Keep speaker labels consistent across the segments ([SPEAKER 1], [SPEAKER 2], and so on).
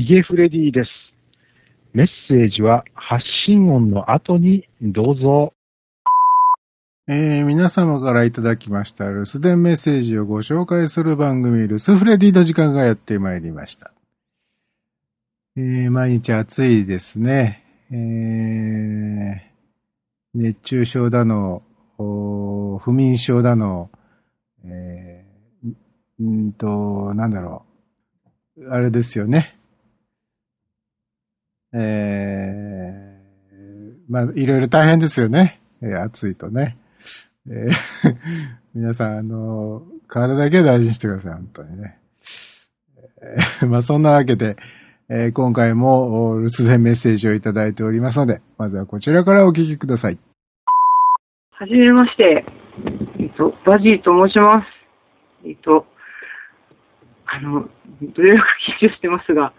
[SPEAKER 1] ヒゲフレディです。メッセージは発信音の後にどうぞ。
[SPEAKER 2] えー、皆様からいただきました留守電メッセージをご紹介する番組、留守フレディの時間がやってまいりました。えー、毎日暑いですね。えー、熱中症だの、不眠症だの、えー、んと、なんだろう。あれですよね。えー、まあ、いろいろ大変ですよね。えー、暑いとね。えー、皆さん、あの、体だけ大事にしてください、本当にね。えー、まあ、そんなわけで、えー、今回も留守電メッセージをいただいておりますので、まずはこちらからお聞きください。
[SPEAKER 3] はじめまして。えっと、バジーと申します。えっと、あの、どれだけ緊張してますが、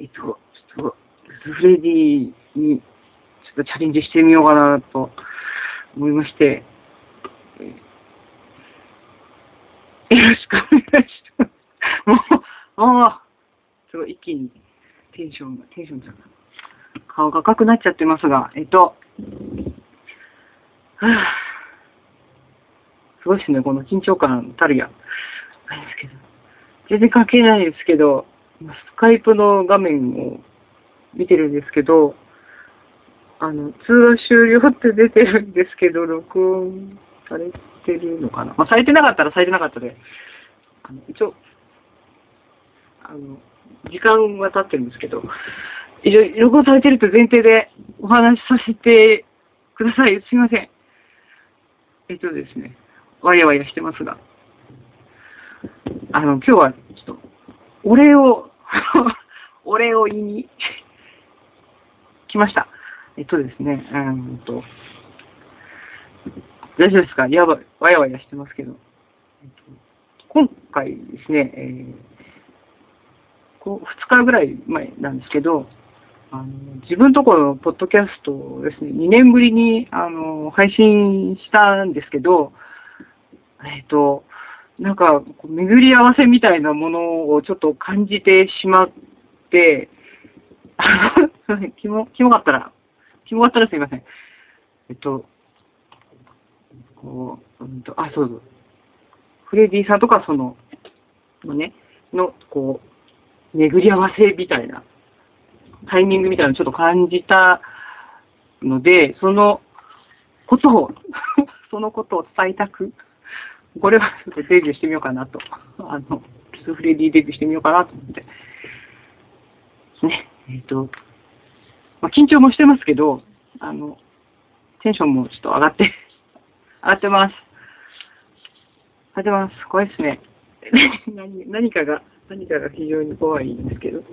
[SPEAKER 3] えっと、ちょっと、フレディに、ちょっとチャレンジしてみようかなと思いまして、よろしくお願いします。もう、ああ、すごい一気にテンションが、テンションじゃん。顔が赤くなっちゃってますが、えっと、はあ、すごいですね、この緊張感たるや。あれですけど、全然関係ないですけど、スカイプの画面を見てるんですけど、あの、通話終了って出てるんですけど、録音されてるのかな？まあ、されてなかったらされてなかったで、あの一応、あの、時間は経ってるんですけど、一応、録音されてると前提でお話しさせてください。すいません。えっとですね、わやわやしてますが、あの、今日はちょっと、お礼を お礼を言いに来ました。えっとですね、うんと、大丈夫ですか？やば、わやわやしてますけど。えっと、今回ですね、えー、こう2日ぐらい前なんですけど、あの自分のところのポッドキャストをですね、2年ぶりにあの配信したんですけど、えっ、と、なんか、巡り合わせみたいなものをちょっと感じてしまって、すみません、キモ、キモかったら、キモかったらすいません。えっと、こう、うんと、あ、そうそう。フレディさんとか、その、のね、の、こう、巡り合わせみたいなタイミングみたいなのをちょっと感じたので、そのことを そのことを伝えたく、これはデビューしてみようかなと。あの、スフレディデビューしてみようかなと思って。ね、えっ、ー、と、まあ、緊張もしてますけど、あの、テンションもちょっと上がって 上がってます。上がってます。怖いですね。何何かが、何かが非常に怖いんですけど。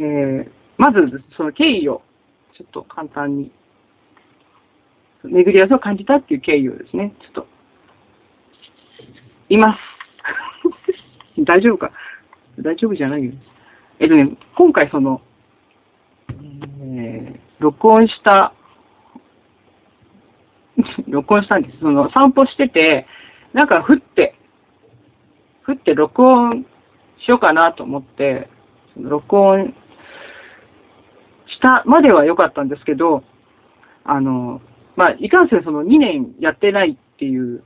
[SPEAKER 3] えー、まず、その経緯を、ちょっと簡単に、巡り合わせを感じたっていう経緯をですね、ちょっと、います。大丈夫か？大丈夫じゃないよ。えっとね、今回その、録音した、録音したんです。その散歩してて、なんか降って、降って録音しようかなと思って、その録音したまでは良かったんですけど、あの、まあ、いかんせんその2年やってないっていう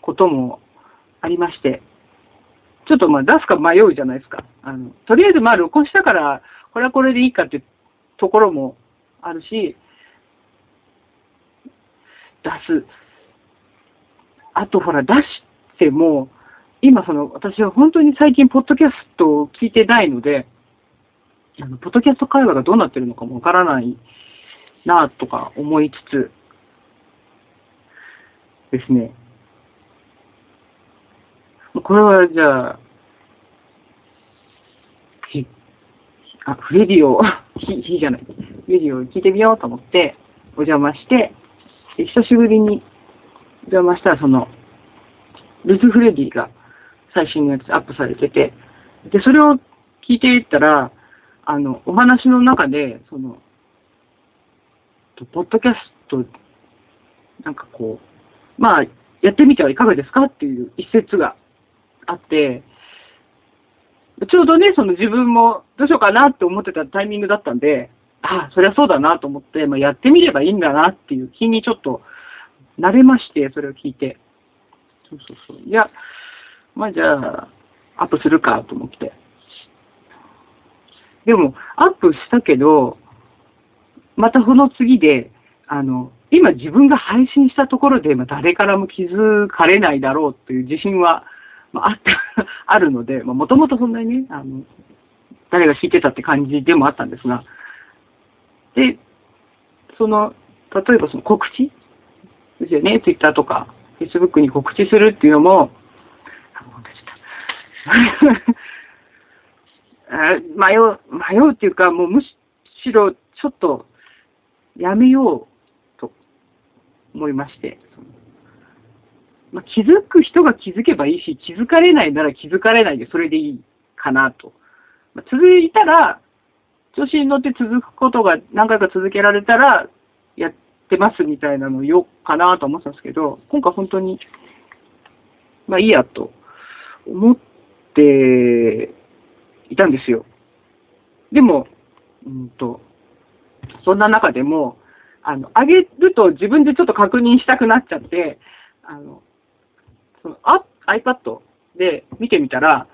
[SPEAKER 3] こともありまして、ちょっとまあ出すか迷うじゃないですか。あの、とりあえずまあ録音したから、これはこれでいいかっていうところもあるし、出す。あとほら、出しても、今その、私は本当に最近、ポッドキャストを聞いてないので、あの、ポッドキャスト会話がどうなってるのかもわからないなとか思いつつですね。これはじゃあ、ひ、あ、フレディオ、ひ、ひじゃない、フレディオを聞いてみようと思ってお邪魔して、久しぶりにお邪魔したらその、ルズフレディが最新のやつアップされてて、で、それを聞いていったら、あの、お話の中で、その、ポッドキャスト、なんかこう、まあ、やってみてはいかがですか？っていう一節があって、ちょうどね、その自分もどうしようかなって思ってたタイミングだったんで、あ、そりゃそうだなと思って、まあ、やってみればいいんだなっていう気にちょっと慣れまして、それを聞いて。そうそうそう。いや、まあじゃあ、アップするかと思って。でも、アップしたけど、またその次で、あの、今自分が配信したところで、まあ、誰からも気づかれないだろうっていう自信は、まあ、あった、あるので、まあ、もともとそんなにね、あの、誰が聞いてたって感じでもあったんですが、で、その、例えばその告知ですよね、ツイッターとか、フェイスブックに告知するっていうのも、あ 迷う、迷うっていうか、もうむしろちょっとやめようと思いまして、まあ、気づく人が気づけばいいし、気づかれないなら気づかれないでそれでいいかなと。まあ、続いたら、調子に乗って続くことが何回か続けられたら、やってますみたいなのを言おうかなと思ったんですけど、今回本当に、まあいいやと思っていたんですよ。でも、うんと、そんな中でも、あの、上げると自分でちょっと確認したくなっちゃって、あの、そのあ iPad で見てみたら、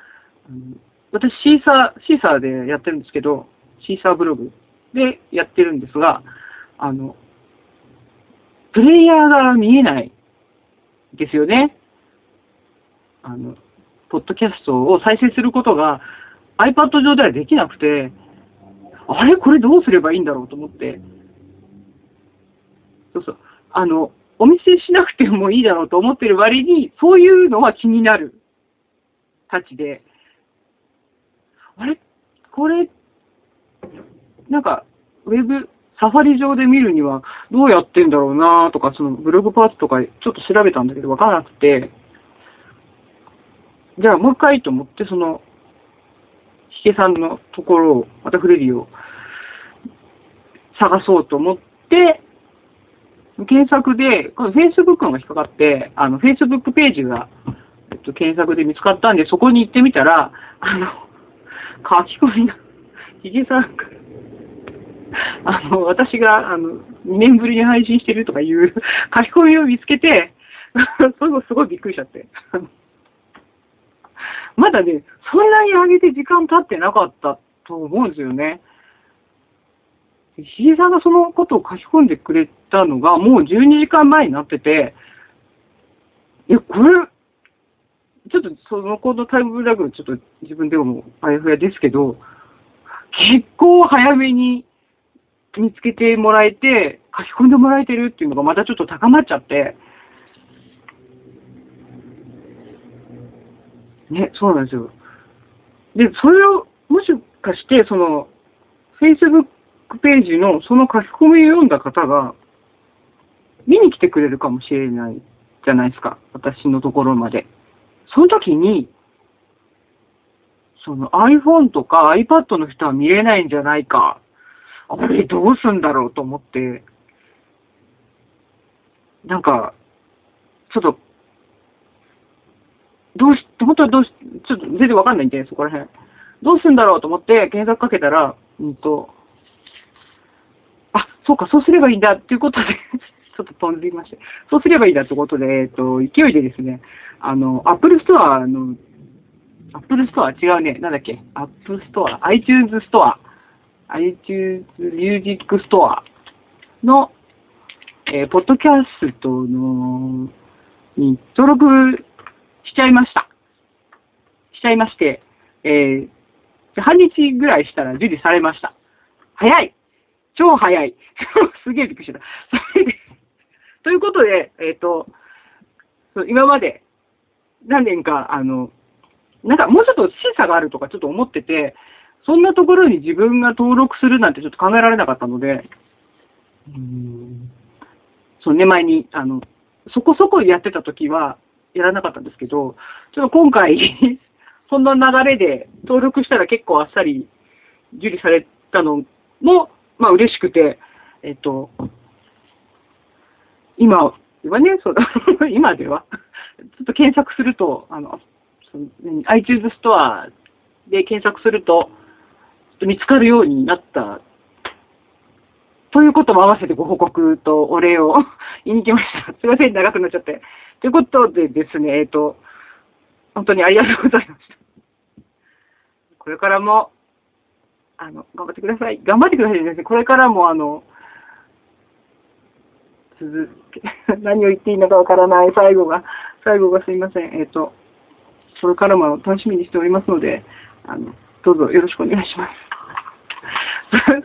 [SPEAKER 3] うん私シーサー、シーサーでやってるんですけど、シーサーブログでやってるんですが、あの、プレイヤーが見えないですよね。あの、ポッドキャストを再生することが iPad 上ではできなくて、あれ？これどうすればいいんだろうと思って。そうそう。あの、お見せしなくてもいいだろうと思ってる割に、そういうのは気になるたちで、あれ？これ、なんか、ウェブ、サファリ上で見るにはどうやってんだろうなとか、そのブログパーツとかちょっと調べたんだけどわからなくて、じゃあもう一回と思って、その、ヒゲさんのところを、またフレディを探そうと思って、検索で、この Facebook のが引っかかって、あの、Facebook ページが、えっと、検索で見つかったんで、そこに行ってみたら、あの、書き込みが、ヒゲさんが、あの、私が、あの、2年ぶりに配信してるとかいう 書き込みを見つけて、それもすごいびっくりしちゃって。まだね、そんなに上げて時間経ってなかったと思うんですよね。ひげさんがそのことを書き込んでくれたのが、もう12時間前になってて、いや、これ、ちょっとそのコードタイムラグ、ちょっと自分でもあやふやですけど、結構早めに見つけてもらえて、書き込んでもらえてるっていうのがまたちょっと高まっちゃって、ね、そうなんですよ。で、それを、もしかして、その、Facebook ページのその書き込みを読んだ方が、見に来てくれるかもしれないじゃないですか。私のところまで。その時に、その iPhone とか iPad の人は見れないんじゃないか。あれどうすんだろうと思って、なんか、ちょっと、どうし、本当はどうし、ちょっと全然わかんないんで、そこら辺。どうすんだろうと思って検索かけたら、うんと、あ、そうか、そうすればいいんだっていうことで、ちょっと飛んでみまして。そうすればいいんだってことで、えっと、勢いでですね、あの、Apple Store の、Apple Store 違うね、なんだっけ、Apple Store、iTunes Store、iTunes Music Store の、えーポッドキャストの、に登録しちゃいました。しちゃいまして、えー、半日ぐらいしたら受理されました。早い超早い すげえびっくりした。ということで、えっ、と、今まで何年か、あの、なんかもうちょっと審査があるとかちょっと思ってて、そんなところに自分が登録するなんてちょっと考えられなかったので、うんそうね、前に、あの、そこそこやってた時はやらなかったんですけど、ちょっと今回、そんな流れで登録したら結構あっさり受理されたのも、まあ嬉しくて、えっと、今はね、そうだ、今では、ちょっと検索すると、あの、の iTunes ストアで検索すると見つかるようになったということも合わせてご報告とお礼を 言いに来ました。すいません、長くなっちゃって。ということでですね、えっ、ー、と、本当にありがとうございました。これからも、あの、頑張ってください。頑張ってくださいね。これからも、あの、続け、何を言っていいのかわからない最後が、最後がすいません。えっ、ー、と、それからも楽しみにしておりますので、あの、どうぞよろしくお願いします。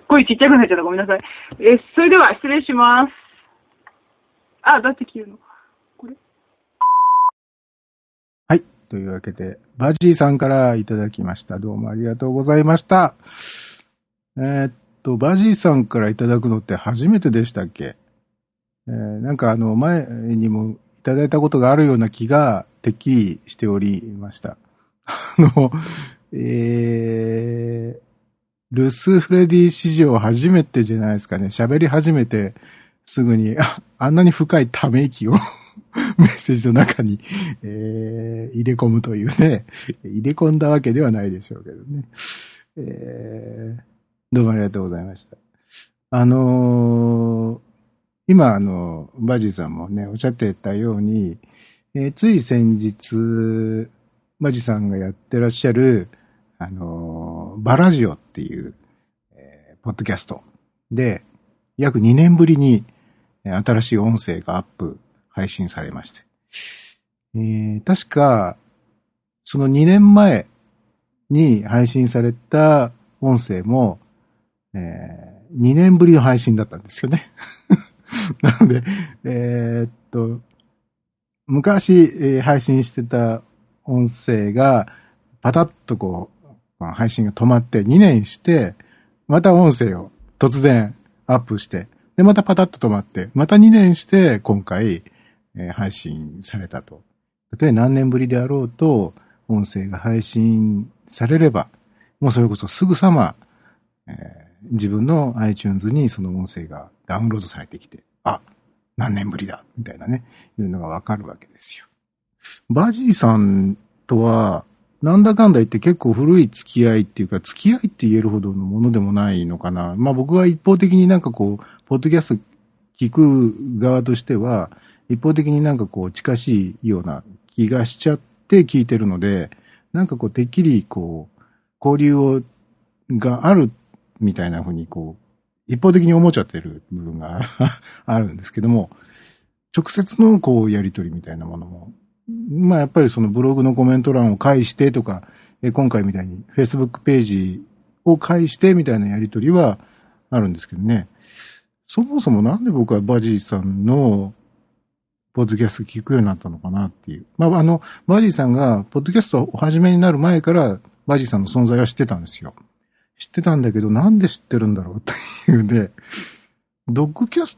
[SPEAKER 3] 声ちっちゃくなっちゃった。ごめんなさい。え、それでは失礼します。あ、どうやって切るのこれ
[SPEAKER 2] はい。というわけで、バジーさんからいただきました。どうもありがとうございました。えー、っと、バジーさんからいただくのって初めてでしたっけ？えー、なんかあの、前にもいただいたことがあるような気が、てっきりしておりました。あの、えー、ルス・フレディ史上初めてじゃないですかね。喋り始めてすぐに、ああんなに深いため息を メッセージの中に、えー、入れ込むというね。入れ込んだわけではないでしょうけどね。えー、どうもありがとうございました。あのー、今、あの、バジーさんもね、おっしゃってたように、えー、つい先日、バジさんがやってらっしゃる、あの、バラジオっていう、えー、ポッドキャストで、約2年ぶりに新しい音声がアップ、配信されまして。えー、確か、その2年前に配信された音声も、えー、2年ぶりの配信だったんですよね。なので、えー、っと、昔、えー、配信してた音声が、パタッとこう、配信が止まって2年して、また音声を突然アップして、で、またパタッと止まって、また2年して今回、えー、配信されたと。たとえ何年ぶりであろうと、音声が配信されれば、もうそれこそすぐさま、えー、自分の iTunes にその音声がダウンロードされてきて、あ、何年ぶりだ、みたいなね、いうのがわかるわけですよ。バジーさんとは、なんだかんだ言って結構古い付き合いっていうか、付き合いって言えるほどのものでもないのかな。まあ僕は一方的になんかこう、ポッドキャスト聞く側としては、一方的になんかこう、近しいような気がしちゃって聞いてるので、なんかこう、てっきりこう、交流を、があるみたいなふうにこう、一方的に思っちゃってる部分が あるんですけども、直接のこう、やりとりみたいなものもまあやっぱりそのブログのコメント欄を介してとか、え今回みたいに Facebook ページを介してみたいなやりとりはあるんですけどね。そもそもなんで僕はバジーさんのポッドキャスト聞くようになったのかなっていう。まああの、バジーさんがポッドキャストを始めになる前からバジーさんの存在は知ってたんですよ。知ってたんだけどなんで知ってるんだろうっていうんで、ドッグキャス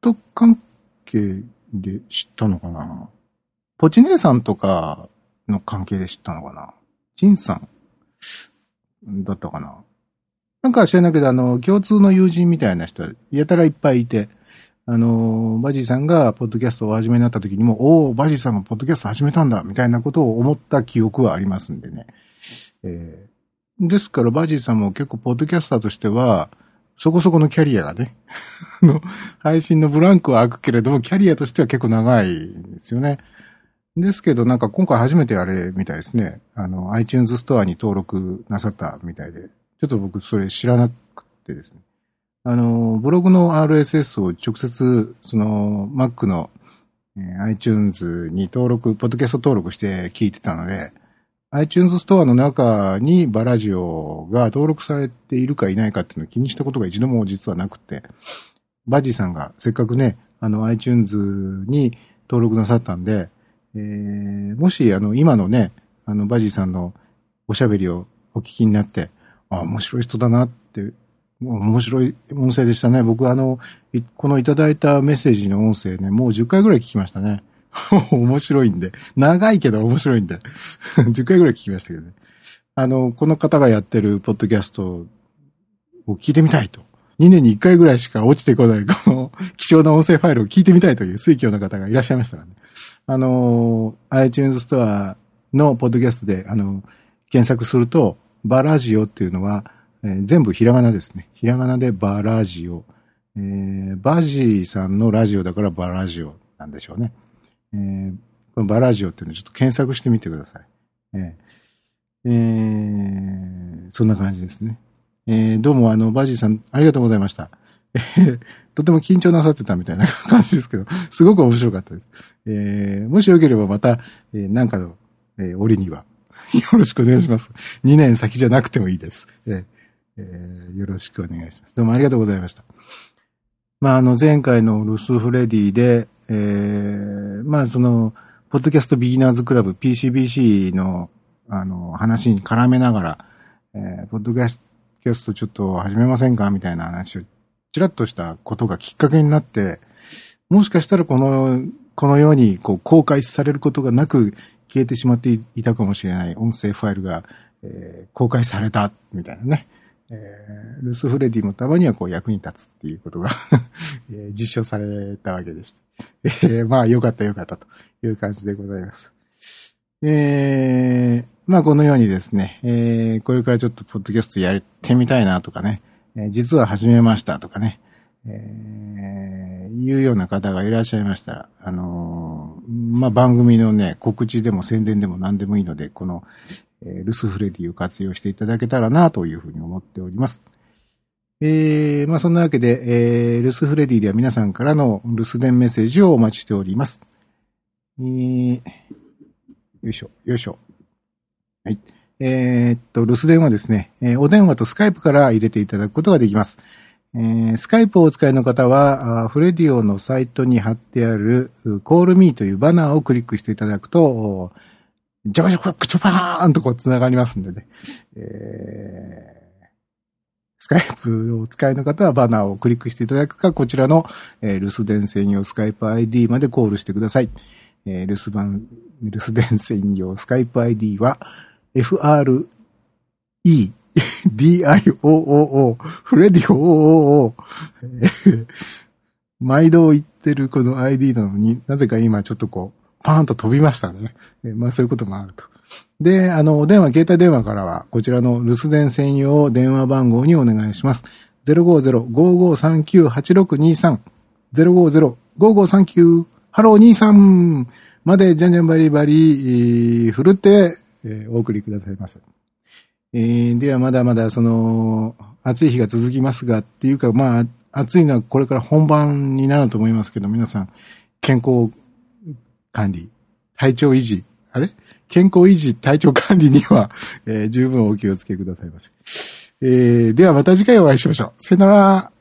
[SPEAKER 2] ト関係で知ったのかなポチ姉さんとかの関係で知ったのかな？ジンさんだったかな？なんか知らないけど、あの、共通の友人みたいな人やたらいっぱいいて、あの、バジーさんがポッドキャストを始めになった時にも、おお、バジーさんがポッドキャスト始めたんだ、みたいなことを思った記憶はありますんでね。えー、ですから、バジーさんも結構ポッドキャスターとしては、そこそこのキャリアがね、の、配信のブランクは開くけれども、キャリアとしては結構長いんですよね。ですけど、なんか今回初めてあれみたいですね。あの、iTunes ストアに登録なさったみたいで。ちょっと僕それ知らなくてですね。あの、ブログの RSS を直接、その、Mac の、えー、iTunes に登録、ポッドキャスト登録して聞いてたので、iTunes ストアの中にバラジオが登録されているかいないかっていうのを気にしたことが一度も実はなくて、バジーさんがせっかくね、あの iTunes に登録なさったんで、えー、もし、あの、今のね、あの、バジーさんのおしゃべりをお聞きになって、あ、面白い人だなって、面白い音声でしたね。僕あの、このいただいたメッセージの音声ね、もう10回ぐらい聞きましたね。面白いんで。長いけど面白いんで。10回ぐらい聞きましたけどね。あの、この方がやってるポッドキャストを聞いてみたいと。2年に1回ぐらいしか落ちてこない、この貴重な音声ファイルを聞いてみたいという水教の方がいらっしゃいましたからね。あの、iTunes ストアのポッドキャストで、あの、検索すると、バラジオっていうのは、えー全部ひらがなですね。ひらがなでバラジオ。えーバジーさんのラジオだからバラジオなんでしょうね。えーこのバラジオっていうのをちょっと検索してみてください。えーえーそんな感じですね。えーどうもあの、バジーさん、ありがとうございました。とても緊張なさってたみたいな感じですけど、すごく面白かったです。えーもしよければまた、えーなんかの、えー折には、よろしくお願いします。2年先じゃなくてもいいです。えーえーよろしくお願いします。どうもありがとうございました。まあ、あの、前回のルスフレディで、えーまあ、その、ポッドキャストビギナーズクラブ PCBC の、あの、話に絡めながら、えーポッドキャストちょっと始めませんか？みたいな話を、ちらっとしたことがきっかけになって、もしかしたらこの、このように、こう、公開されることがなく消えてしまっていたかもしれない音声ファイルが、えー公開された、みたいなね。えールスフレディもたまにはこう役に立つっていうことが えー実証されたわけでした。えーまあ、よかったよかったという感じでございます。えーまあ、このようにですね、えーこれからちょっとポッドキャストやってみたいなとかね、え実は始めましたとかね、えーいうような方がいらっしゃいましたら、あのーまあ、番組のね、告知でも宣伝でも何でもいいので、この、えールスフレディを活用していただけたらなというふうに思っております。えー、まあそんなわけで、えー、ルスフレディでは皆さんからの留守電メッセージをお待ちしております。えー、よいしょ、よいしょ。はい。えーっと、留守電はですね、えーお電話とスカイプから入れていただくことができます。えースカイプをお使いの方は、フレディオのサイトに貼ってある、 Call Me というバナーをクリックしていただくと、ジャバジャバクチョパーンとこう繋がりますんでね。えースカイプをお使いの方はバナーをクリックしていただくか、こちらの、えー留守電専用スカイプ ID までコールしてください。えー留守番、留守電専用スカイプ ID は、FRE、DIOOO、フレディオ OOO、毎度言ってるこの ID なのになぜか今ちょっとこう、パーンと飛びましたね。まあそういうこともあると。で、あの、電話、携帯電話からは、こちらの留守電専用電話番号にお願いします。050-5539-8623。050-5539ハロー23までじゃんじゃんバリバリ、振るって、えーお送りくださいませ。えーではまだまだその、暑い日が続きますが、っていうかまあ、暑いのはこれから本番になると思いますけど、皆さん、健康管理、体調維持、あれ？健康維持、体調管理には、えー十分お気をつけくださいませ。えーではまた次回お会いしましょう。さよなら。